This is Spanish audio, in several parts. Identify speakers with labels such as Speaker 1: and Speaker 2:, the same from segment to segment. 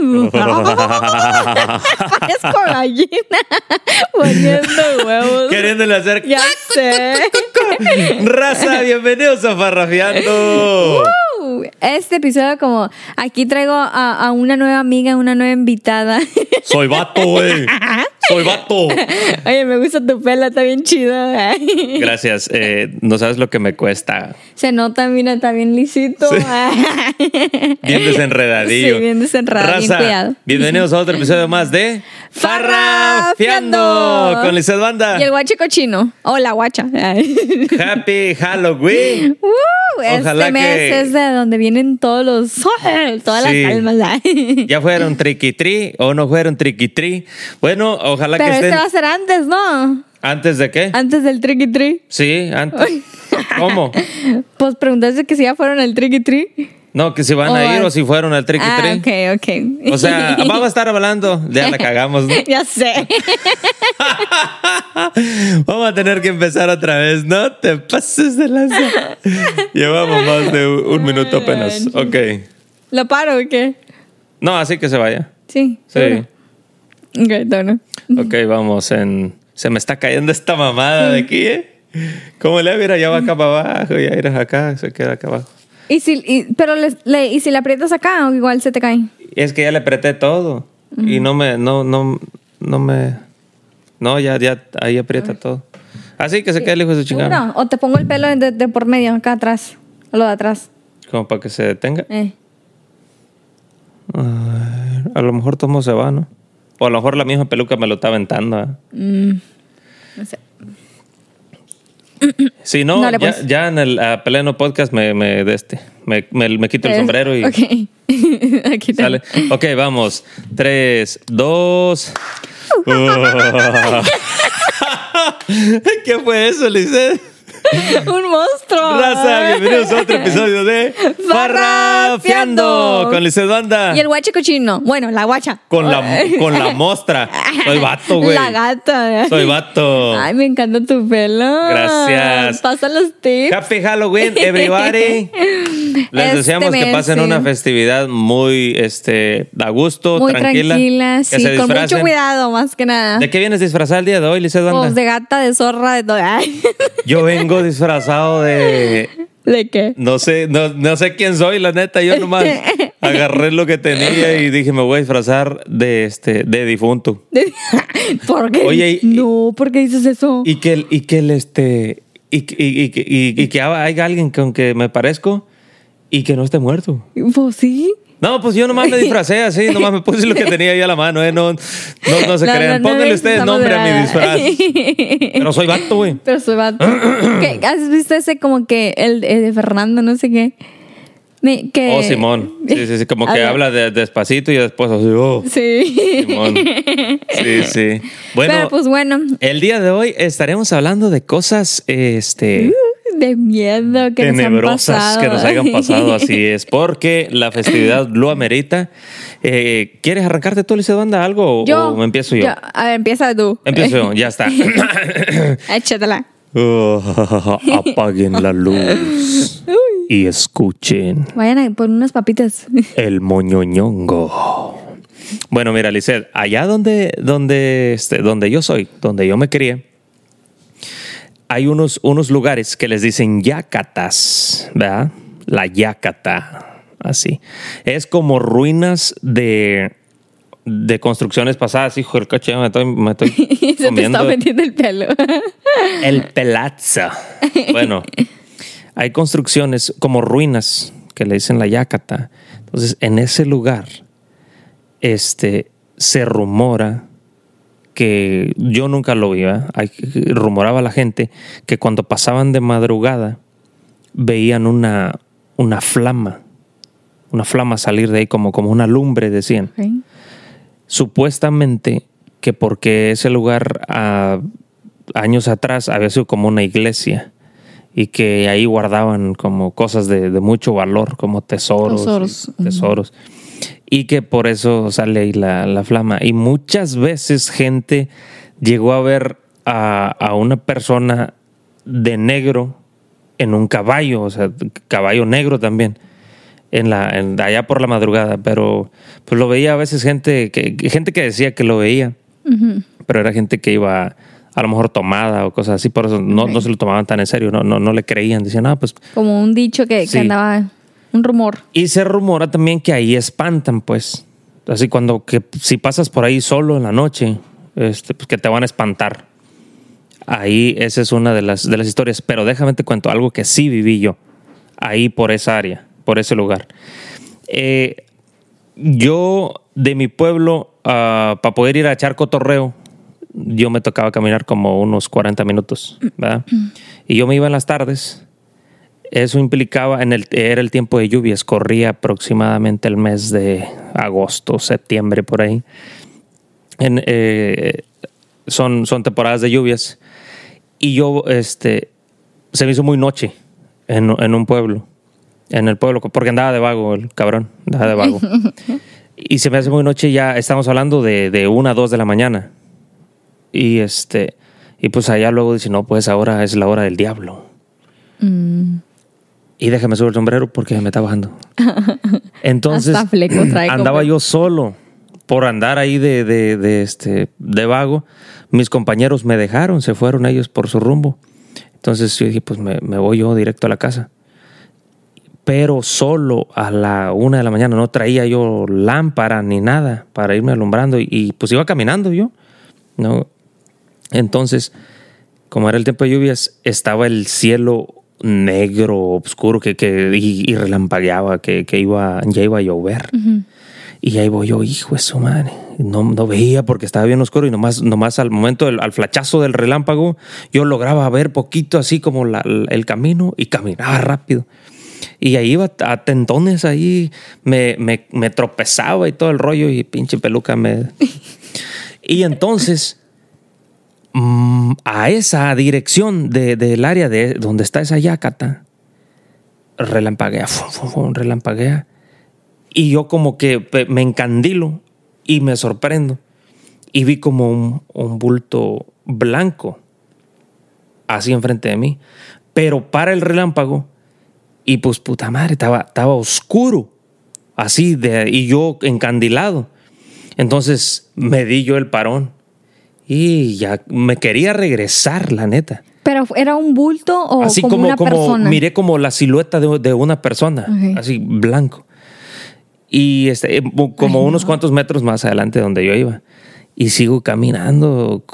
Speaker 1: Parezco gallina poniendo huevos.
Speaker 2: Queriéndole hacer
Speaker 1: Ya sé.
Speaker 2: raza, bienvenidos a Farrafiando.
Speaker 1: Uh, Este episodio como aquí traigo a, a una nueva amiga, una nueva invitada.
Speaker 2: Soy vato, güey. Soy vato.
Speaker 1: Oye, me gusta tu pelo, está bien chido.
Speaker 2: Gracias. eh, no sabes lo que me cuesta.
Speaker 1: Se nota, mira, está bien lisito.
Speaker 2: Bien desenredadillo.
Speaker 1: Sí, bien desenredado, bien
Speaker 2: Raza,
Speaker 1: cuidado.
Speaker 2: bienvenidos a otro episodio más de
Speaker 1: Farrafiando.
Speaker 2: con Lizeth Banda.
Speaker 1: Y el guache cochino. O la guacha.
Speaker 2: Happy Halloween.
Speaker 1: Uh,
Speaker 2: Ojalá
Speaker 1: este mes
Speaker 2: que-
Speaker 1: es de donde vienen todos los todas
Speaker 2: Sí.
Speaker 1: las almas.
Speaker 2: Ya fueron triqui-tri o no fueron triqui-tri. Bueno, ojalá
Speaker 1: Pero
Speaker 2: que
Speaker 1: este
Speaker 2: estén.
Speaker 1: va a ser antes, ¿no?
Speaker 2: ¿Antes de qué?
Speaker 1: Antes del tricky tree.
Speaker 2: Sí, antes. ¿Cómo?
Speaker 1: Pues preguntaste que si ya fueron al tricky tree.
Speaker 2: No, que si van a ir o si fueron al triqui-tri.
Speaker 1: Ah, ok, ok.
Speaker 2: O sea, vamos a estar hablando. Ya la cagamos, ¿no?
Speaker 1: ya sé.
Speaker 2: Vamos a tener que empezar otra vez. No te pases de lanza. Llevamos más de un minuto apenas. Ok.
Speaker 1: ¿Lo paro o qué?
Speaker 2: No, así que se vaya.
Speaker 1: Sí.
Speaker 2: Sí.
Speaker 1: seguro. Ok, tono.
Speaker 2: Ok, vamos en... Se me está cayendo esta mamada de aquí, ¿eh? ¿Cómo le mira? Ya va acá para abajo, ya irás acá, se queda acá abajo.
Speaker 1: ¿Y si, y- pero le, le- ¿y si le aprietas acá o igual se te cae?
Speaker 2: Es que ya le apreté todo. Y no me... No, no, no me... No, ya, ya, ahí aprieta todo. Así que se queda el hijo de su chingada.
Speaker 1: ¿Seguro? O te pongo el pelo de, de por medio, acá atrás. Lo de atrás.
Speaker 2: Como para que se detenga.
Speaker 1: Eh.
Speaker 2: Ay, a lo mejor todo se va, ¿no? O a lo mejor la misma peluca me lo está aventando. ¿eh?
Speaker 1: No sé.
Speaker 2: Si no, ya,
Speaker 1: pues.
Speaker 2: ya en el a pleno podcast me, me, de este, me, me, me quito el sombrero y
Speaker 1: Ok. Aquí te
Speaker 2: sale. Ok, vamos. Tres, dos. ¿Qué fue eso, Lisette?
Speaker 1: Un monstruo.
Speaker 2: Raza, bienvenidos a otro episodio de Farrafiando con Lisette Banda.
Speaker 1: Y el guache cochino. Bueno, la guacha.
Speaker 2: Con la, con la mostra. Soy vato, güey.
Speaker 1: La gata.
Speaker 2: Soy vato.
Speaker 1: Ay, me encanta tu pelo.
Speaker 2: Gracias.
Speaker 1: Pasa los tips.
Speaker 2: Happy Halloween, everybody. Les
Speaker 1: Este
Speaker 2: deseamos que pasen
Speaker 1: sí.
Speaker 2: una festividad muy este, a gusto,
Speaker 1: Muy
Speaker 2: tranquila.
Speaker 1: tranquila, sí, con mucho cuidado, más que nada.
Speaker 2: ¿De qué vienes disfrazada el día de hoy, Lizeth Banda?
Speaker 1: Pues de gata, de zorra, de todo.
Speaker 2: Yo vengo disfrazado de.
Speaker 1: ¿De qué?
Speaker 2: No sé, no, no sé quién soy, la neta. Yo nomás agarré lo que tenía y dije, me voy a disfrazar de este, de difunto.
Speaker 1: ¿Por qué?
Speaker 2: Oye, y-
Speaker 1: no, ¿por qué dices eso?
Speaker 2: Y que el, y que el este. Y, que- y, y- y que haya alguien con que me parezco y que no esté muerto.
Speaker 1: Pues sí.
Speaker 2: No, pues yo nomás me disfracé así, nomás me puse lo que tenía ahí a la mano, ¿eh? No, no, no se
Speaker 1: No,
Speaker 2: crean.
Speaker 1: no, no
Speaker 2: Pónganle ustedes nombre a mi disfraz. Pero soy vato, güey.
Speaker 1: Pero soy vato. ¿Qué? ¿Has visto ese como que el, el de Fernando, no sé qué? Me- que...
Speaker 2: Oh, Simón. Sí, sí, sí, como que habla de- despacito y después así, oh,
Speaker 1: Sí.
Speaker 2: Simón. Sí, sí. Bueno,
Speaker 1: Pero pues bueno,
Speaker 2: el día de hoy estaremos hablando de cosas, este...
Speaker 1: de miedo que nos han
Speaker 2: tenebrosas
Speaker 1: pasado.
Speaker 2: que nos hayan pasado, así es, porque la festividad lo amerita. Eh, ¿Quieres arrancarte tú, Lizeth Banda, algo
Speaker 1: Yo.
Speaker 2: o empiezo yo?
Speaker 1: A ver, empieza tú.
Speaker 2: Empiezo yo, ya está.
Speaker 1: Échatela.
Speaker 2: Oh, apaguen la luz y escuchen
Speaker 1: Vayan a por unas papitas.
Speaker 2: el moñoñongo. Bueno, mira, Lizeth, allá donde, donde, este, donde yo soy, donde yo me crié, hay unos, unos lugares que les dicen yacatas, ¿verdad? La yacata, así. Es como ruinas de, de construcciones pasadas. Hijo del coche, me estoy, me estoy
Speaker 1: te está
Speaker 2: comiendo
Speaker 1: metiendo el pelo.
Speaker 2: el pelazzo. Bueno, hay construcciones como ruinas que le dicen la yacata. Entonces, en ese lugar, este, se rumora que yo nunca lo vi, rumoraba la gente que cuando pasaban de madrugada veían una, una flama, una flama salir de ahí como, como una lumbre, decían supuestamente que porque ese lugar ah, años atrás había sido como una iglesia y que ahí guardaban como cosas de, de mucho valor, como tesoros.
Speaker 1: Tesoros.
Speaker 2: Y que por eso sale ahí la, la flama. Y muchas veces gente llegó a ver a, a una persona de negro en un caballo, o sea, caballo negro también. en la, en- allá por la madrugada, pero pues lo veía a veces gente que, gente que decía que lo veía, pero era gente que iba a lo mejor tomada o cosas así, por eso no, no se lo tomaban tan en serio, no, no, no le creían, decían, ah, pues
Speaker 1: Como un dicho que, que andaba, un rumor.
Speaker 2: Y se rumora también que ahí espantan, pues. Así cuando que si pasas por ahí solo en la noche, este, pues que te van a espantar. Ahí esa es una de las, de las historias. Pero déjame te cuento algo que sí viví yo. Ahí por esa área, por ese lugar. Eh, yo de mi pueblo, para poder ir a echar cotorreo, yo me tocaba caminar como unos 40 minutos, ¿verdad? Y yo me iba en las tardes. Eso implicaba, en el, era el tiempo de lluvias, corría aproximadamente el mes de agosto, septiembre, por ahí. En, eh, son, son temporadas de lluvias. Y yo, este, se me hizo muy noche en, en un pueblo, en el pueblo, porque andaba de vago el cabrón, andaba de vago. y se me hace muy noche, ya estamos hablando de, de una, dos de la mañana. Y este, y pues allá luego dice, no, pues ahora es la hora del diablo. Y déjame subir el sombrero porque me está bajando. Entonces, andaba yo solo por andar ahí de, de, de, este, de vago. Mis compañeros me dejaron, se fueron ellos por su rumbo. Entonces yo dije, pues me, me voy yo directo a la casa. Pero solo a la una de la mañana no traía yo lámpara ni nada para irme alumbrando y, y, pues iba caminando yo. ¿no? Entonces, como era el tiempo de lluvias, estaba el cielo negro, oscuro, que, que, y, y relampagueaba, que, que iba, ya iba a llover. Y ahí voy yo, hijo de su madre. No, no veía porque estaba bien oscuro y nomás, nomás al momento, del, al flachazo del relámpago, yo lograba ver poquito así como la- el camino y caminaba rápido. Y ahí iba a tentones, ahí me, me, me tropezaba y todo el rollo y pinche peluca me... y entonces, mm, a esa dirección de- del área de donde está esa yacata, relampaguea, fum, fum, fum, relampaguea. Y yo como que me encandilo y me sorprendo. Y vi como un, un bulto blanco así enfrente de mí. Pero para el relámpago y pues puta madre, estaba, estaba oscuro. Así de, y yo encandilado. Entonces me di yo el parón. Y ya me quería regresar, la neta.
Speaker 1: Pero era un bulto o
Speaker 2: así
Speaker 1: como,
Speaker 2: como,
Speaker 1: una
Speaker 2: como
Speaker 1: persona.
Speaker 2: miré como la silueta de, de una persona, así blanco. Y este, eh, como
Speaker 1: Ay,
Speaker 2: unos
Speaker 1: no.
Speaker 2: cuantos metros más adelante de donde yo iba. Y sigo caminando.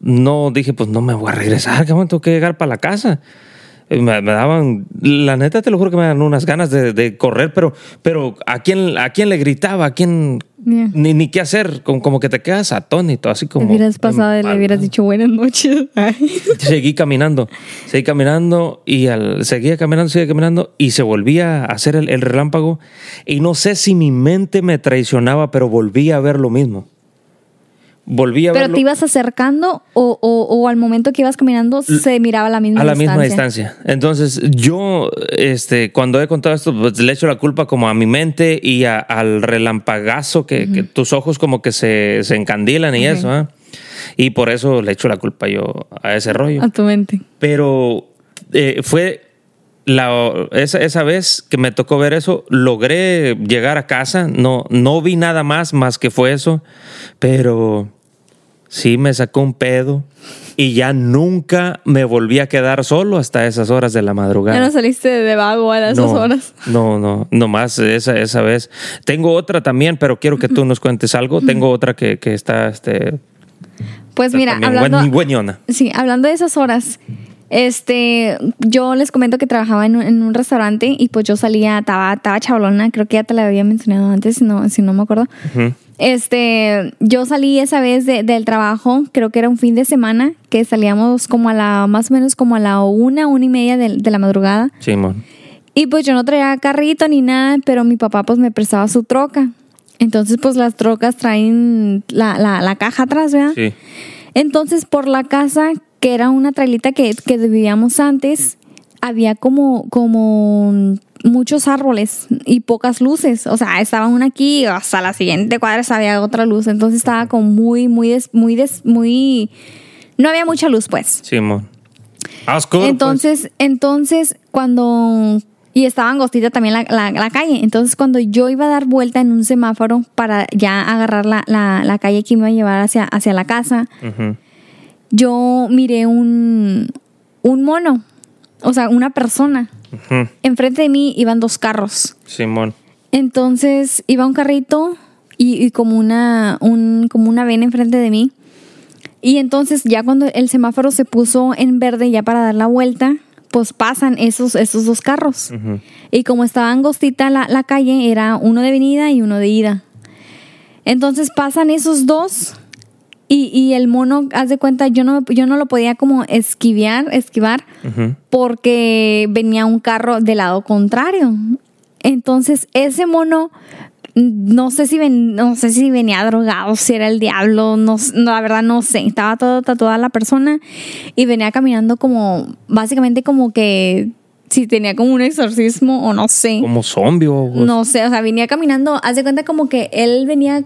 Speaker 2: No dije, pues no me voy a regresar, cabrón, tengo que llegar para la casa. Eh, Me, me daban, la neta te lo juro que me dan unas ganas de, de correr, pero, pero ¿a quién, ¿a quién le gritaba? ¿A quién?
Speaker 1: Yeah.
Speaker 2: Ni, ni qué hacer, como, como que te quedas atónito, así
Speaker 1: Le
Speaker 2: como...
Speaker 1: hubieras pasado y le hubieras dicho buenas noches. Ay.
Speaker 2: seguí caminando, seguí caminando y al, seguía caminando, seguía caminando y se volvía a hacer el, el relámpago y no sé si mi mente me traicionaba, pero volví a ver lo mismo. Volví a
Speaker 1: Pero
Speaker 2: verlo
Speaker 1: te ibas acercando o, o- o al momento que ibas caminando se miraba la misma
Speaker 2: a la
Speaker 1: distancia.
Speaker 2: misma distancia. Entonces yo, este, cuando he contado esto, pues, le echo la culpa como a mi mente y a- al relampagazo que, que tus ojos como que se, se encandilan y eso, ¿ah? Y por eso le echo la culpa yo a ese rollo.
Speaker 1: A tu mente.
Speaker 2: Pero eh, fue la, esa, esa vez que me tocó ver eso, logré llegar a casa. No, no vi nada más, más que fue eso. Pero sí me sacó un pedo. Y ya nunca me volví a quedar solo hasta esas horas de la madrugada.
Speaker 1: Ya no saliste de vago a esas
Speaker 2: No,
Speaker 1: horas.
Speaker 2: No, no, nomás esa, esa vez. Tengo otra también, pero quiero que tú nos cuentes algo. Tengo otra que, que está, este,
Speaker 1: Pues mira, hablando,
Speaker 2: buen- buenona.
Speaker 1: sí, hablando de esas horas, este, yo les comento que trabajaba en un, en un restaurante y pues yo salía, estaba, estaba chavalona, creo que ya te la había mencionado antes, si no, si no me acuerdo. Este, yo salí esa vez de- del trabajo, creo que era un fin de semana, que salíamos como a la, más o menos como a la una, una y media de, de la madrugada.
Speaker 2: Simón.
Speaker 1: Y pues yo no traía carrito ni nada, pero mi papá pues me prestaba su troca. Entonces pues las trocas traen la, la, la caja atrás, ¿verdad?
Speaker 2: Sí.
Speaker 1: Entonces por la casa, que era una trailita que, que vivíamos antes, había como, como muchos árboles y pocas luces. O sea, estaba una aquí y hasta la siguiente cuadra había otra luz. Entonces estaba como muy, muy, des- muy, des- muy... No había mucha luz, pues.
Speaker 2: Ah, oscuro, pues.
Speaker 1: Entonces, entonces cuando Y estaba angostita también la, la- la calle. Entonces, cuando yo iba a dar vuelta en un semáforo para ya agarrar la, la- la calle que me iba a llevar hacia, hacia la casa, yo miré un, un mono, o sea, una persona.
Speaker 2: Ujú.
Speaker 1: Enfrente de mí iban dos carros.
Speaker 2: Simón.
Speaker 1: Entonces iba un carrito y, y como una un, como una vena enfrente de mí. Y entonces ya cuando el semáforo se puso en verde ya para dar la vuelta, pues pasan esos, esos dos carros. Y como estaba angostita la, la calle, era uno de venida y uno de ida. Entonces pasan esos dos y, y el mono, haz de cuenta, yo no, yo no lo podía como esquivar, esquivar porque venía un carro del lado contrario. Entonces, ese mono, no sé si, ven- no sé si venía drogado, si era el diablo, no, no, la verdad no sé. Estaba todo tatuada la persona y venía caminando como, básicamente como que si tenía como un exorcismo o no sé.
Speaker 2: Como zombie o
Speaker 1: No sé, o sea, venía caminando, haz de cuenta como que él venía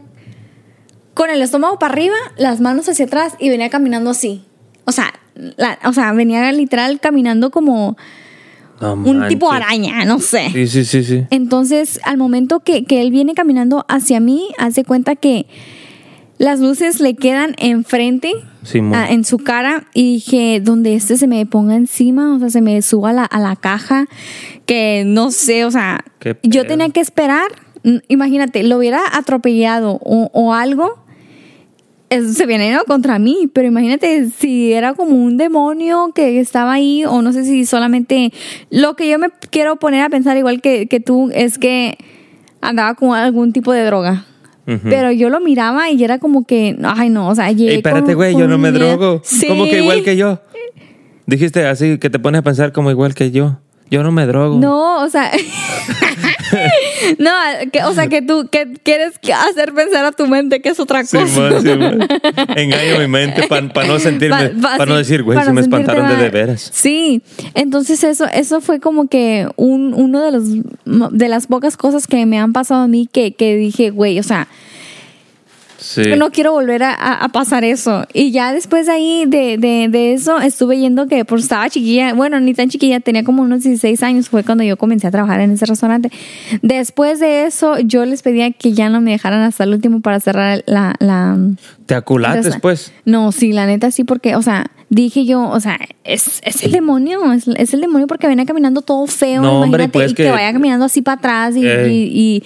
Speaker 1: con el estómago para arriba, las manos hacia atrás y venía caminando así. O sea, la- o sea, venía literal caminando como
Speaker 2: No
Speaker 1: un tipo araña, no sé.
Speaker 2: Sí, sí, sí, sí.
Speaker 1: Entonces, al momento que, que él viene caminando hacia mí, hace cuenta que las luces le quedan enfrente, en su cara, y dije, donde este se me ponga encima, o sea, se me suba a la, a la caja, que no sé, o sea, yo tenía que esperar, mm, imagínate, lo hubiera atropellado o, o algo. Eso se viene ¿no? contra mí, pero imagínate si era como un demonio que estaba ahí o no sé si solamente lo que yo me quiero poner a pensar igual que, que tú es que andaba con algún tipo de droga. Pero yo lo miraba y era como que, ay no, o sea, llegué
Speaker 2: Ey, espérate, güey, yo no me drogo.
Speaker 1: Sí.
Speaker 2: ¿Cómo que igual que yo? Dijiste así que te pones a pensar como igual que yo. Yo no me drogo.
Speaker 1: No, o sea, no, que- o sea que tú que quieres hacer pensar a tu mente que es otra cosa.
Speaker 2: Simón, Simón. Engaño mi mente para no sentirme,
Speaker 1: Pa- pa-
Speaker 2: para no
Speaker 1: sí,
Speaker 2: decir, güey, se me espantaron de veras.
Speaker 1: Sí, entonces eso, eso fue como que un, uno de los de las pocas cosas que me han pasado a mí que, que dije, güey, o sea, No quiero volver a, pasar eso. Y ya después de ahí, de, de, de eso, estuve yendo que pues estaba chiquilla, bueno, ni tan chiquilla, tenía como unos 16 años, fue cuando yo comencé a trabajar en ese restaurante. Después de eso, yo les pedía que ya no me dejaran hasta el último para cerrar la
Speaker 2: Te aculates,
Speaker 1: Entonces,
Speaker 2: pues.
Speaker 1: No, sí, la neta sí, porque, o sea, dije yo, o sea, es, es el demonio, es, es el demonio porque venía caminando todo feo,
Speaker 2: No, hombre,
Speaker 1: imagínate,
Speaker 2: pues
Speaker 1: y que,
Speaker 2: que-
Speaker 1: vaya caminando así para atrás y,
Speaker 2: Ey.
Speaker 1: y- y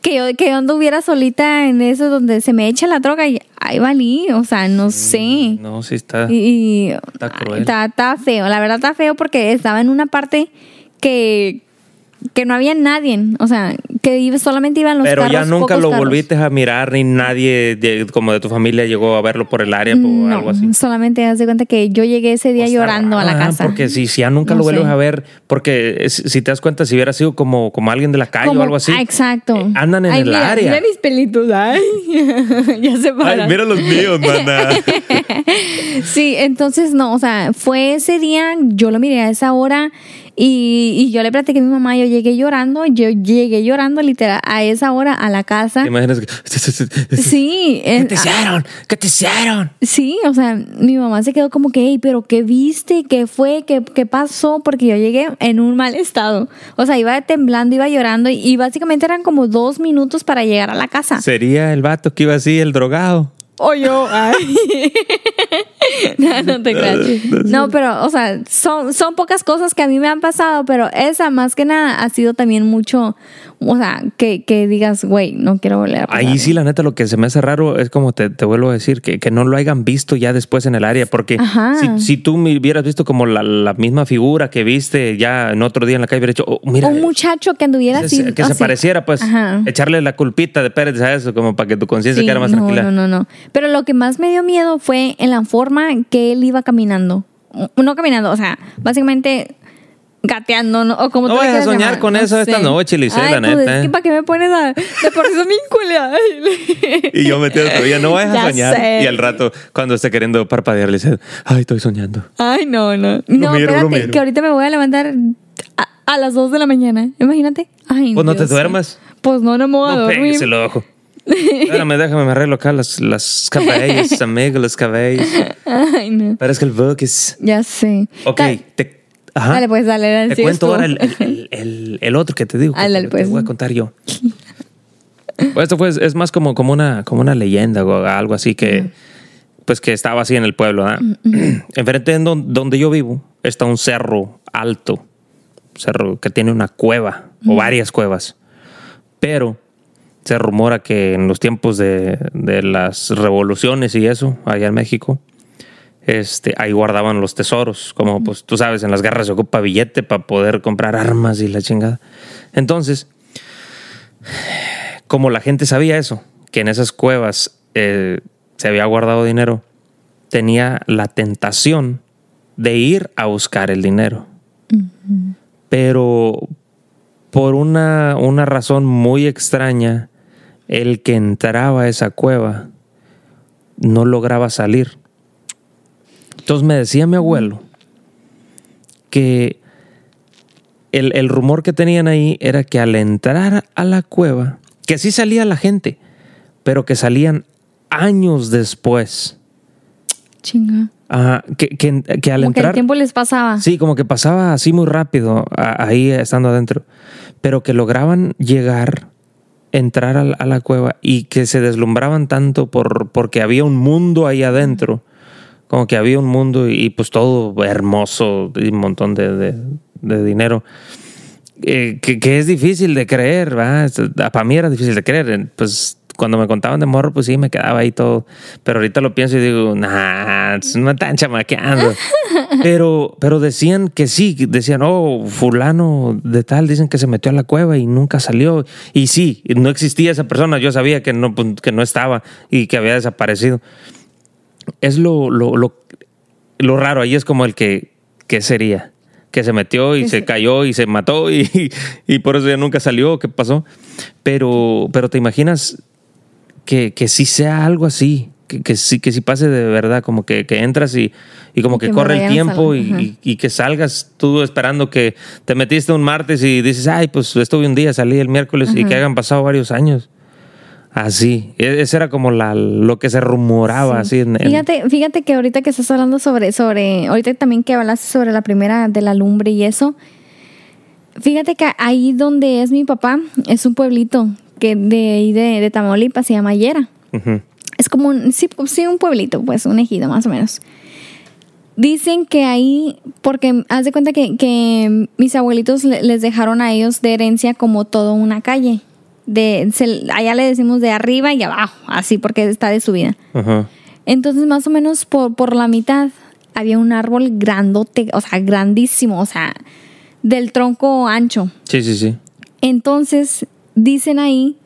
Speaker 1: que yo, que yo anduviera solita en eso donde se me echa la droga y ahí valí, o sea, no sé.
Speaker 2: No, sí está.
Speaker 1: Y, y-
Speaker 2: Está cruel.
Speaker 1: está, está feo, la verdad está feo porque estaba en una parte que, que no había nadie, o sea, que solamente iban los
Speaker 2: Pero ya nunca lo
Speaker 1: carros.
Speaker 2: volviste a mirar ni nadie de- como de tu familia llegó a verlo por el área o
Speaker 1: No,
Speaker 2: algo así.
Speaker 1: solamente haz de cuenta que yo llegué ese día llorando a la
Speaker 2: raro,
Speaker 1: casa.
Speaker 2: Porque si, si ya nunca
Speaker 1: No
Speaker 2: lo vuelves
Speaker 1: sé.
Speaker 2: a ver, porque si te das cuenta, si hubiera sido como, como alguien de la calle
Speaker 1: Como-
Speaker 2: o algo así.
Speaker 1: ah, exacto.
Speaker 2: eh, andan en
Speaker 1: Ay,
Speaker 2: el
Speaker 1: mira,
Speaker 2: área.
Speaker 1: Mira mis pelitos, ay. ya se paran.
Speaker 2: los míos, mana.
Speaker 1: Sí, entonces no, o sea, fue ese día, yo lo miré a esa hora y, y yo le platiqué a mi mamá, yo llegué llorando, yo llegué llorando literal a esa hora a la casa.
Speaker 2: ¿Te imaginas que-
Speaker 1: Sí,
Speaker 2: ¿Qué te hicieron? ¿Qué te hicieron?
Speaker 1: Sí, o sea, mi mamá se quedó como que, "Ey, pero ¿qué viste? ¿Qué fue? ¿Qué, ¿Qué pasó? Porque yo llegué en un mal estado. O sea, iba temblando, iba llorando y, y básicamente eran como dos minutos para llegar a la casa.
Speaker 2: Sería el vato que iba así, el drogado.
Speaker 1: O yo, ay. no, no te creas. No, pero, o sea, son, son pocas cosas que a mí me han pasado, pero esa más que nada ha sido también mucho, o sea, que, que digas, güey, no quiero volver a pasar.
Speaker 2: Ahí sí, la neta, lo que se me hace raro es como te, te vuelvo a decir, que, que no lo hayan visto ya después en el área, porque si, si tú me hubieras visto como la, la misma figura que viste ya en otro día en la calle, hubiera dicho, oh, mira,
Speaker 1: un muchacho que anduviera así.
Speaker 2: que se
Speaker 1: así.
Speaker 2: pareciera, pues,
Speaker 1: Ajá.
Speaker 2: echarle la culpita de Pérez a eso, como para que tu conciencia
Speaker 1: Sí,
Speaker 2: quedara más
Speaker 1: no,
Speaker 2: tranquila.
Speaker 1: No, no, no. Pero lo que más me dio miedo fue en la forma que él iba caminando. No caminando, o sea, básicamente gateando, ¿no? O como
Speaker 2: No
Speaker 1: tú
Speaker 2: vayas a soñar
Speaker 1: llamar,
Speaker 2: con eso esta noche, Lice, la
Speaker 1: pues,
Speaker 2: neta,
Speaker 1: Es
Speaker 2: ¿eh?
Speaker 1: que para qué me pones a. De por eso me inculea.
Speaker 2: Y yo metido todavía, no vayas
Speaker 1: Ya
Speaker 2: a soñar.
Speaker 1: sé.
Speaker 2: Y al rato, cuando esté queriendo parpadear, ay, estoy soñando.
Speaker 1: Ay, no, no. No,
Speaker 2: lo
Speaker 1: espérate, que ahorita me voy a levantar a, a las 2 de la mañana. Imagínate. Ay,
Speaker 2: Pues no te duermas.
Speaker 1: Pues no, no me voy a
Speaker 2: No
Speaker 1: dormir.
Speaker 2: el ojo. Espérame, déjame, me arreglo acá las, las cabellos, amigo, los cabellos.
Speaker 1: Ay, no.
Speaker 2: Parece que el book es...
Speaker 1: Ya sé.
Speaker 2: Ok, te... Ajá.
Speaker 1: Dale, pues, dale, dale.
Speaker 2: Te cuento ahora el, el- el- el, otro que te digo. que
Speaker 1: Ándale,
Speaker 2: te,
Speaker 1: pues.
Speaker 2: voy a contar yo. Pues esto fue, es más como, como, una, como una leyenda o algo así que, pues que estaba así en el pueblo. ¿verdad? Enfrente de don- donde yo vivo está un cerro alto, cerro que tiene una cueva o varias cuevas. Pero se rumora que en los tiempos de, de las revoluciones y eso, allá en México, este, ahí guardaban los tesoros. Como pues tú sabes, en las guerras se ocupa billete para poder comprar armas y la chingada. Entonces, como la gente sabía eso, que en esas cuevas eh, se había guardado dinero, tenía la tentación de ir a buscar el dinero. Pero por una, una razón muy extraña, el que entraba a esa cueva no lograba salir. Entonces me decía mi abuelo que el, el rumor que tenían ahí era que al entrar a la cueva, que sí salía la gente, pero que salían años después.
Speaker 1: Chinga.
Speaker 2: Ajá, que, que, que al
Speaker 1: Como que el
Speaker 2: entrar...
Speaker 1: tiempo les pasaba.
Speaker 2: Sí, como que pasaba así muy rápido a- ahí estando adentro, pero que lograban llegar, entrar a la, a la cueva y que se deslumbraban tanto por, porque había un mundo ahí adentro, como que había un mundo y, pues todo hermoso y un montón de, de- de dinero. eh, que, que es difícil de creer, ¿verdad? Para mí era difícil de creer. Pues cuando me contaban de morro, pues sí, me quedaba ahí todo. Pero ahorita lo pienso y digo, nah, no me están chamaqueando. pero, pero decían que sí, decían, oh, fulano de tal, dicen que se metió a la cueva y nunca salió. Y sí, no existía esa persona. Yo sabía que no, pues, que no estaba y que había desaparecido. Es lo, lo, lo, lo raro. Ahí es como el que, ¿qué sería? Que se metió y se- cayó y se mató y, y por eso ya nunca salió. ¿Qué pasó? Pero, pero te imaginas que, que sí sea algo así, que, que sí, que sí pase de verdad, como que, que entras y, y como
Speaker 1: Y
Speaker 2: que,
Speaker 1: que
Speaker 2: corre el tiempo y, y- que salgas tú esperando que te metiste un martes y dices, ay, pues estuve un día, salí el miércoles y que hayan pasado varios años. Así, E- ese era como la, lo que se rumoraba así en, en-
Speaker 1: Fíjate, fíjate que ahorita que estás hablando sobre, sobre, ahorita también que hablaste sobre la primera de la lumbre y eso, fíjate que ahí donde es mi papá, es un pueblito que de ahí de, de Tamaulipas se llama Yera. Es como un, sí, sí, un pueblito, pues, un ejido más o menos. Dicen que ahí, porque haz de cuenta que, que mis abuelitos le- les dejaron a ellos de herencia como toda una calle. De, se- allá le decimos de arriba y abajo, así porque está de subida.
Speaker 2: Ajá.
Speaker 1: Entonces, más o menos por, por la mitad había un árbol grandote, o sea, grandísimo, o sea, del tronco ancho.
Speaker 2: Sí, sí, sí.
Speaker 1: Entonces, dicen ahí,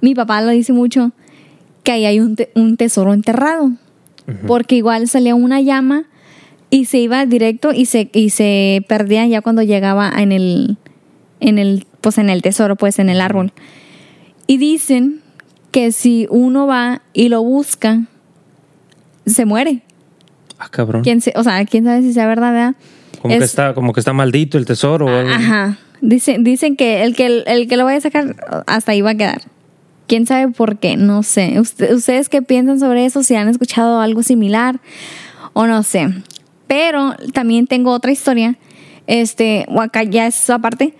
Speaker 1: mi papá lo dice mucho, que ahí hay un, te- un tesoro enterrado. Porque igual salía una llama y se iba directo y se, y se perdía ya cuando llegaba en el, en el, pues en el tesoro, pues en el árbol. Y dicen que si uno va y lo busca, se muere.
Speaker 2: Ah, cabrón.
Speaker 1: ¿Quién se, o sea, quién sabe si sea verdad, ¿verdad?
Speaker 2: Como, que
Speaker 1: Es-
Speaker 2: está, como que está maldito el tesoro. o algo.
Speaker 1: Ajá. Dicen, dicen que el, que el que lo vaya a sacar hasta ahí va a quedar. ¿Quién sabe por qué? No sé. Usted- ¿Ustedes qué piensan sobre eso? Si han escuchado algo similar o no sé. Pero también tengo otra historia. Este, o acá ya es aparte.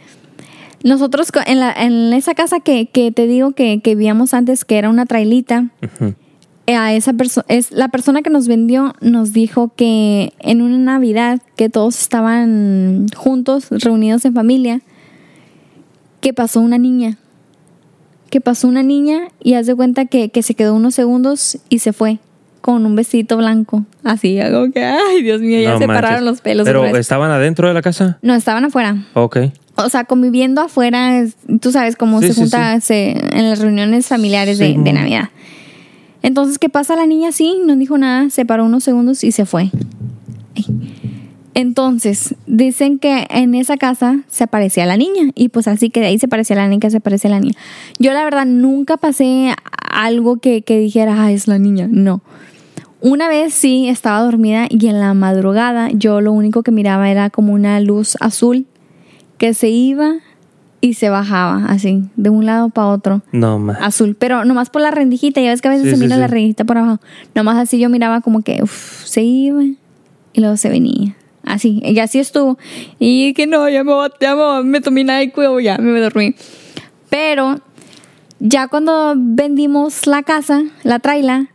Speaker 1: Nosotros en, la, en esa casa que, que te digo que, que vivíamos antes, que era una trailita, eh, a esa persona es la persona que nos vendió nos dijo que en una Navidad que todos estaban juntos, reunidos en familia, que pasó una niña. Que pasó una niña y haz de cuenta que, que se quedó unos segundos y se fue con un vestidito blanco. Así, algo que, ay, Dios mío, ya
Speaker 2: No
Speaker 1: se
Speaker 2: manches.
Speaker 1: pararon los pelos.
Speaker 2: Pero estaban adentro de la casa.
Speaker 1: No, estaban afuera.
Speaker 2: Ok.
Speaker 1: O sea, conviviendo afuera, tú sabes cómo
Speaker 2: Sí,
Speaker 1: se
Speaker 2: sí,
Speaker 1: junta se- en las reuniones familiares de, de. Navidad. Entonces, ¿qué pasa? La niña sí, no dijo nada, se paró unos segundos y se fue. Ay. Entonces, dicen que en esa casa se aparecía la niña y pues así que de ahí se parecía la niña, que se parecía la niña. Yo la verdad nunca pasé algo que, que dijera, ah, es la niña, no. Una vez sí estaba dormida y en la madrugada yo lo único que miraba era como una luz azul que se iba y se bajaba así, de un lado para otro,
Speaker 2: No más.
Speaker 1: azul, pero nomás por la rendijita, ya ves que a veces
Speaker 2: Sí,
Speaker 1: se mira
Speaker 2: sí.
Speaker 1: la rendijita por abajo, nomás así yo miraba como que uf, se iba y luego se venía Así, y así estuvo. Y que no, ya me, ya me, me tomé NyQuil, ya me dormí. Pero ya cuando vendimos la casa, la traila,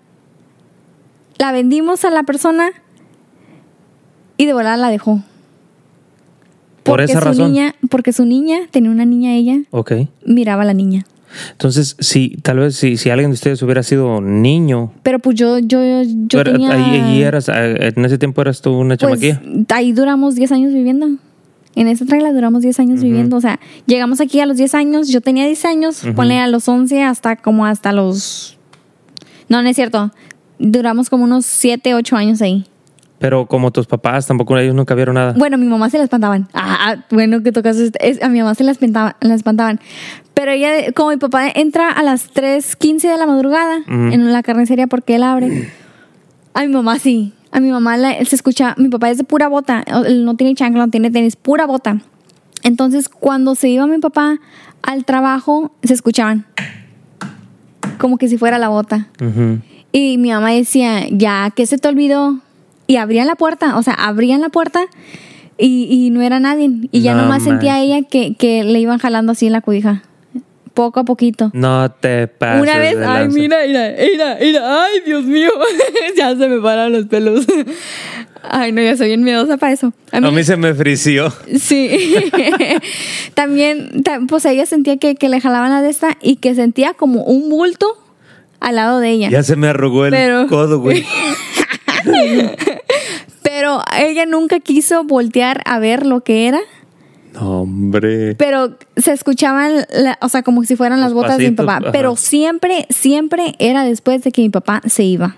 Speaker 1: la vendimos a la persona y de volada la dejó.
Speaker 2: Por esa
Speaker 1: su
Speaker 2: razón.
Speaker 1: Niña, porque su niña, tenía una niña ella,
Speaker 2: Ok.
Speaker 1: miraba a la niña.
Speaker 2: Entonces, si tal vez si, si alguien de ustedes hubiera sido niño,
Speaker 1: Pero pues yo, yo, yo
Speaker 2: era-
Speaker 1: tenía...
Speaker 2: ahí, ahí eras, eh, en ese tiempo eras tú una
Speaker 1: pues,
Speaker 2: chamaquilla.
Speaker 1: ahí duramos 10 años viviendo. En esa traila duramos 10 años viviendo. O sea, llegamos aquí a los 10 años. Yo tenía 10 años. Ponle a los 11 hasta como hasta los... No, no es cierto. Duramos como unos 7, 8 años ahí.
Speaker 2: Pero como tus papás, tampoco ellos nunca vieron nada.
Speaker 1: Bueno, a mi mamá se la espantaban. Ah, ah, bueno que tocas es- a mi mamá se la espantaban, la espantaban. Pero ella, como mi papá entra a las 3.15 de la madrugada en la carnicería porque él abre, a mi mamá sí. A mi mamá la- se escucha, mi papá es de pura bota, él no tiene chancla, no tiene tenis, pura bota. Entonces, cuando se iba mi papá al trabajo, se escuchaban como que si fuera la bota. Y mi mamá decía, ya, ¿qué se te olvidó? Y abrían la puerta, o sea, abrían la puerta y, y no era nadie. Y ya
Speaker 2: No
Speaker 1: nomás sentía ella que, que le iban jalando así en la cobija, poco a poquito.
Speaker 2: No te pases.
Speaker 1: Una vez, ay,
Speaker 2: lanza.
Speaker 1: mira, mira, mira, mira, ay, Dios mío, ya se me paran los pelos. Ay, no, ya soy bien miedosa para eso. A mí-
Speaker 2: A mí se me frició.
Speaker 1: Sí. También, ta- pues ella sentía que, que le jalaban la de esta y que sentía como un bulto al lado de ella.
Speaker 2: Ya se me arrugó el
Speaker 1: Pero-
Speaker 2: codo, güey.
Speaker 1: Pero ella nunca quiso voltear a ver lo que era.
Speaker 2: No, hombre.
Speaker 1: Pero se escuchaban, la- o sea, como si fueran las botas de mi papá.
Speaker 2: ajá.
Speaker 1: Pero siempre, siempre era después de que mi papá se iba.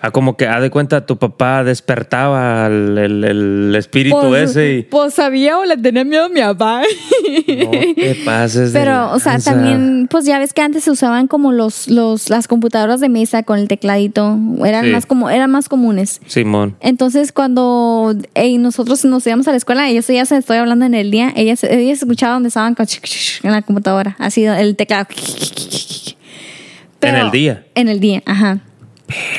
Speaker 2: Ah, como que, haz de cuenta, tu papá despertaba el, el- el espíritu
Speaker 1: Pues,
Speaker 2: ese y...
Speaker 1: pues sabía o le tenía miedo a mi papá.
Speaker 2: No te pases de
Speaker 1: Pero, o sea,
Speaker 2: lanza.
Speaker 1: también, pues ya ves que antes se usaban como los, los, las computadoras de mesa con el tecladito. Eran
Speaker 2: Sí.
Speaker 1: más como, eran más comunes.
Speaker 2: Simón.
Speaker 1: Entonces, cuando ey, nosotros nos íbamos a la escuela, yo ya se estoy hablando en el día, ella, se- ella se escuchaba donde estaban con en la computadora, así el teclado.
Speaker 2: En el día.
Speaker 1: En el día, ajá.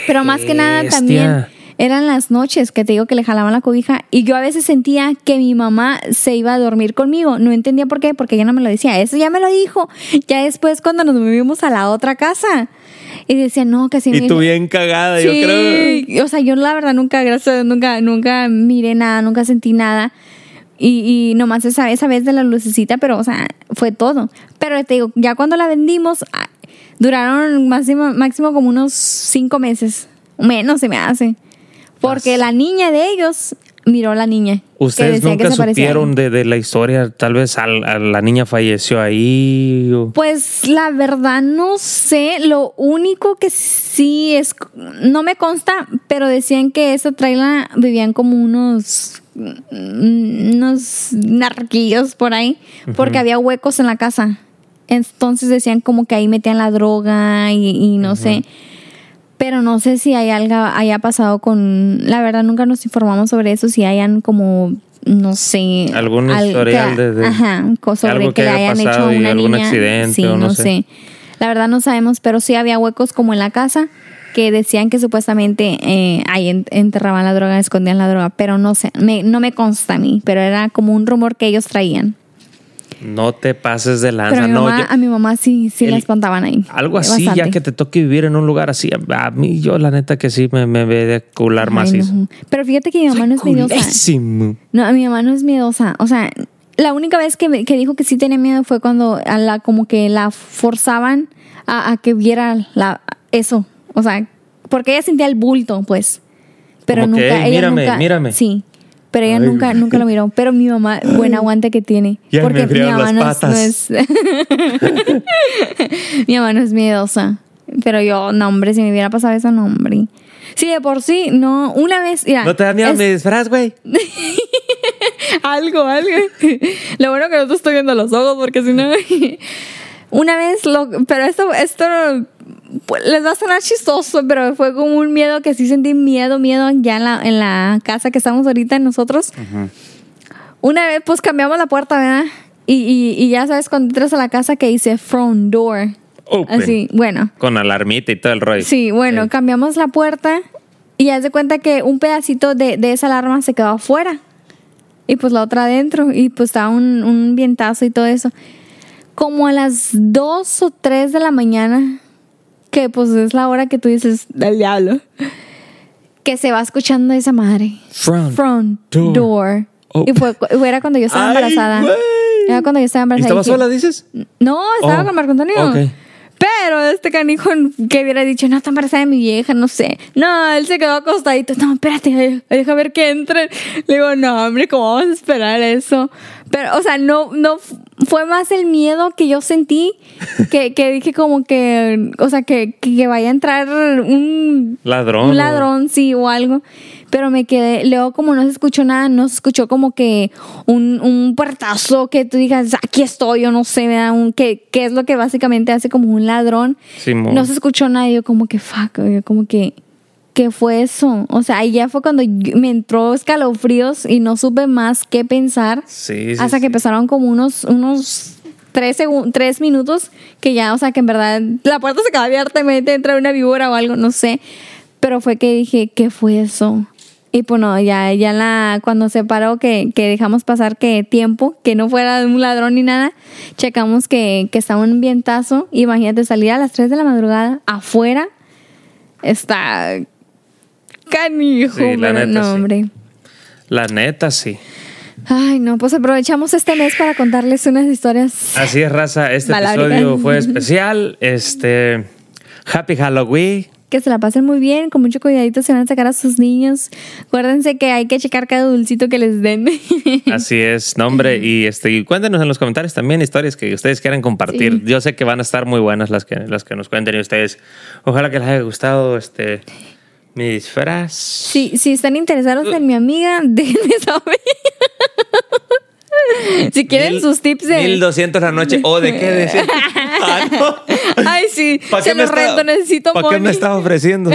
Speaker 1: Pero más que nada
Speaker 2: Bestia.
Speaker 1: también eran las noches que te digo que le jalaban la cobija y yo a veces sentía que mi mamá se iba a dormir conmigo. No entendía por qué, porque ella no me lo decía. Eso ya me lo dijo. Ya después cuando nos movimos a la otra casa. Y decía, no, que si
Speaker 2: Y tú bien cagada, yo creo.
Speaker 1: Sí, o sea, yo la verdad nunca, gracias, nunca, nunca miré nada, nunca sentí nada. Y, y nomás esa, esa vez de la lucecita, pero, o sea, fue todo. Pero te digo, ya cuando la vendimos, ah, duraron máximo, máximo como unos cinco meses. Menos se me hace. Porque la niña de ellos miró a la niña.
Speaker 2: ¿Ustedes
Speaker 1: que
Speaker 2: nunca supieron de, de la historia? Tal vez al- a, la niña falleció ahí. o-
Speaker 1: Pues la verdad no sé, lo único que sí es, no me consta, pero decían que esa traila vivían como unos, unos narquillos por ahí, porque había huecos en la casa. Entonces decían como que ahí metían la droga y, y no sé. Pero no sé si hay algo haya pasado con, la verdad nunca nos informamos sobre eso, si hayan como, no sé.
Speaker 2: Algún
Speaker 1: al-
Speaker 2: historial
Speaker 1: que- Ajá, sobre
Speaker 2: algo
Speaker 1: que,
Speaker 2: que
Speaker 1: le
Speaker 2: haya
Speaker 1: hayan hecho a una
Speaker 2: algún
Speaker 1: niña.
Speaker 2: accidente
Speaker 1: Sí,
Speaker 2: o no
Speaker 1: no
Speaker 2: sé.
Speaker 1: sé. La verdad no sabemos, pero sí había huecos como en la casa que decían que supuestamente eh, ahí en- enterraban la droga, escondían la droga, pero no sé, me- no me consta a mí, pero era como un rumor que ellos traían.
Speaker 2: No te pases de
Speaker 1: Pero
Speaker 2: lanza.
Speaker 1: a mi,
Speaker 2: no,
Speaker 1: mamá,
Speaker 2: yo-
Speaker 1: a mi mamá sí, sí
Speaker 2: El-
Speaker 1: la espantaban ahí.
Speaker 2: algo así, ya que te toque vivir en un lugar así. A, mí, yo, la neta, que sí me, me ve de cular macizo.
Speaker 1: no. Pero fíjate que mi mamá no es miedosa. No, mi mamá no es miedosa. O sea, la única vez que, que dijo que sí tenía miedo fue cuando a la, como que la forzaban a, a que viera la, eso. O sea, porque ella sentía el bulto, pues. Pero
Speaker 2: Como que,
Speaker 1: nunca,
Speaker 2: "Ey,
Speaker 1: ella
Speaker 2: mírame,
Speaker 1: nunca,
Speaker 2: mírame".
Speaker 1: Sí. Pero ella
Speaker 2: Ay,
Speaker 1: nunca, nunca lo miró. Pero mi mamá, buen aguante que tiene.
Speaker 2: Ya me
Speaker 1: porque mi mamá no es, no es- mi mamá no es miedosa. Pero yo, no, hombre, si me hubiera pasado eso, no, hombre. Sí, de por sí, no. Una vez, mira.
Speaker 2: ¿No te da miedo
Speaker 1: es-
Speaker 2: mi disfraz, güey?
Speaker 1: algo, algo. Lo bueno que no te estoy viendo los ojos porque si no... Una vez, lo, pero esto, esto pues, les va a sonar chistoso, pero fue como un miedo que sí sentí miedo, miedo ya en la, en la casa que estamos ahorita nosotros. Una vez, pues cambiamos la puerta, ¿verdad? Y, y, y ya sabes, cuando entras a la casa que dice front door.
Speaker 2: Open.
Speaker 1: Así, bueno.
Speaker 2: Con alarmita y todo el rollo.
Speaker 1: Sí, bueno,
Speaker 2: Sí.
Speaker 1: cambiamos la puerta Y haz de cuenta que un pedacito de, de esa alarma se quedó afuera. Y pues la otra adentro. Y pues estaba un, un vientazo y todo eso. Como a las 2 o 3 de la mañana, que pues es la hora que tú dices del diablo, que se va escuchando esa madre.
Speaker 2: Front.
Speaker 1: Front
Speaker 2: door.
Speaker 1: door.
Speaker 2: Oh.
Speaker 1: Y fue, era cuando yo estaba
Speaker 2: Ay,
Speaker 1: embarazada.
Speaker 2: güey.
Speaker 1: Era cuando yo estaba
Speaker 2: ¿Y
Speaker 1: embarazada.
Speaker 2: ¿Estaba
Speaker 1: Dije,
Speaker 2: sola, dices?
Speaker 1: no, estaba
Speaker 2: Oh,
Speaker 1: con Marco Antonio.
Speaker 2: ok.
Speaker 1: Pero este canijo que hubiera dicho, no, está embarazada de mi vieja, no sé. No, él se quedó acostadito. No, espérate, deja ver que entren. Le digo, no, hombre, ¿cómo vamos a esperar eso? Pero, o sea, no, no, fue más el miedo que yo sentí que, que dije como que, o sea, que, que vaya a entrar un
Speaker 2: Ladrón.
Speaker 1: un ladrón, sí, o algo. Pero me quedé, luego como no se escuchó nada, no se escuchó como que un, un puertazo que tú digas, aquí estoy, yo no sé, ¿verdad? Un, que, que es lo que básicamente hace como un ladrón.
Speaker 2: Simón.
Speaker 1: No se escuchó nada, yo como que, fuck, yo como que, ¿qué fue eso? O sea, ahí ya fue cuando me entró escalofríos y no supe más qué pensar.
Speaker 2: Sí, sí,
Speaker 1: hasta
Speaker 2: sí.
Speaker 1: que pasaron como unos, unos tres, tres minutos que ya, o sea, que en verdad la puerta se quedó abierta y me entra una víbora o algo, no sé. Pero fue que dije, ¿qué fue eso? Y pues no, ya, ya la, cuando se paró, que, que dejamos pasar que tiempo, que no fuera un ladrón ni nada, checamos que, que estaba un vientazo. Imagínate salir a las 3 de la madrugada afuera, está canijo,
Speaker 2: Sí, la neta,
Speaker 1: no,
Speaker 2: sí.
Speaker 1: hombre.
Speaker 2: La neta, sí.
Speaker 1: Ay, no, pues aprovechamos este mes para contarles unas historias.
Speaker 2: Así es, raza. Este episodio fue especial. Este. Happy Halloween.
Speaker 1: Que se la pasen muy bien, con mucho cuidadito se van a sacar a sus niños. Acuérdense que hay que checar cada dulcito que les den.
Speaker 2: Así es, nombre. Y este, cuéntenos en los comentarios también historias que ustedes quieran compartir.
Speaker 1: Sí.
Speaker 2: Yo sé que van a estar muy buenas las que, las que nos cuenten y ustedes. Ojalá que les haya gustado este mi disfraz.
Speaker 1: Si, si están interesados en mi amiga, déjenme saber. si quieren
Speaker 2: Mil-
Speaker 1: sus tips de...
Speaker 2: 1200 la noche. ¿O de qué decir? Ah, no.
Speaker 1: Ay, sí,
Speaker 2: ¿Para
Speaker 1: se
Speaker 2: qué me
Speaker 1: los
Speaker 2: está-
Speaker 1: necesito
Speaker 2: ¿Para qué me estás ofreciendo?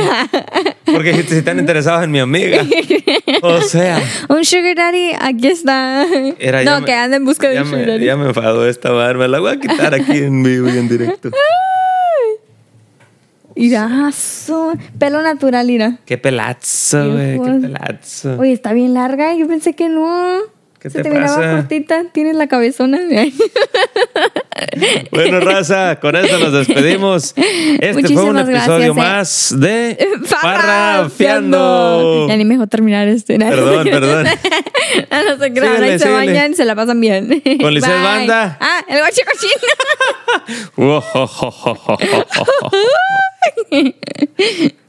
Speaker 2: Porque si están interesados en mi amiga. O sea.
Speaker 1: Un sugar daddy, aquí está.
Speaker 2: Era,
Speaker 1: no,
Speaker 2: me-
Speaker 1: que anda en busca de un sugar
Speaker 2: me,
Speaker 1: daddy.
Speaker 2: ya me enfadó esta bar. Me la voy a quitar aquí en vivo y en directo.
Speaker 1: Irazo. Pelo natural, ira.
Speaker 2: Qué pelazo, güey. Qué pelazo.
Speaker 1: Oye, está bien larga. Yo pensé que no.
Speaker 2: ¿Qué
Speaker 1: Se
Speaker 2: te
Speaker 1: te miraba cortita. Tienes la cabezona.
Speaker 2: Bueno, raza, con eso nos despedimos. Este fue un
Speaker 1: Muchísimas
Speaker 2: episodio
Speaker 1: gracias, eh.
Speaker 2: más de
Speaker 1: Farrafiando.
Speaker 2: Farrafiando.
Speaker 1: Ya ni me dejó terminar este. ¿no?
Speaker 2: Perdón, perdón.
Speaker 1: Ah, no se crean,
Speaker 2: Síguele,
Speaker 1: ahí se
Speaker 2: síguele.
Speaker 1: bañan y se la pasan bien.
Speaker 2: Con
Speaker 1: Bye.
Speaker 2: Banda.
Speaker 1: Ah, el guachi cochino.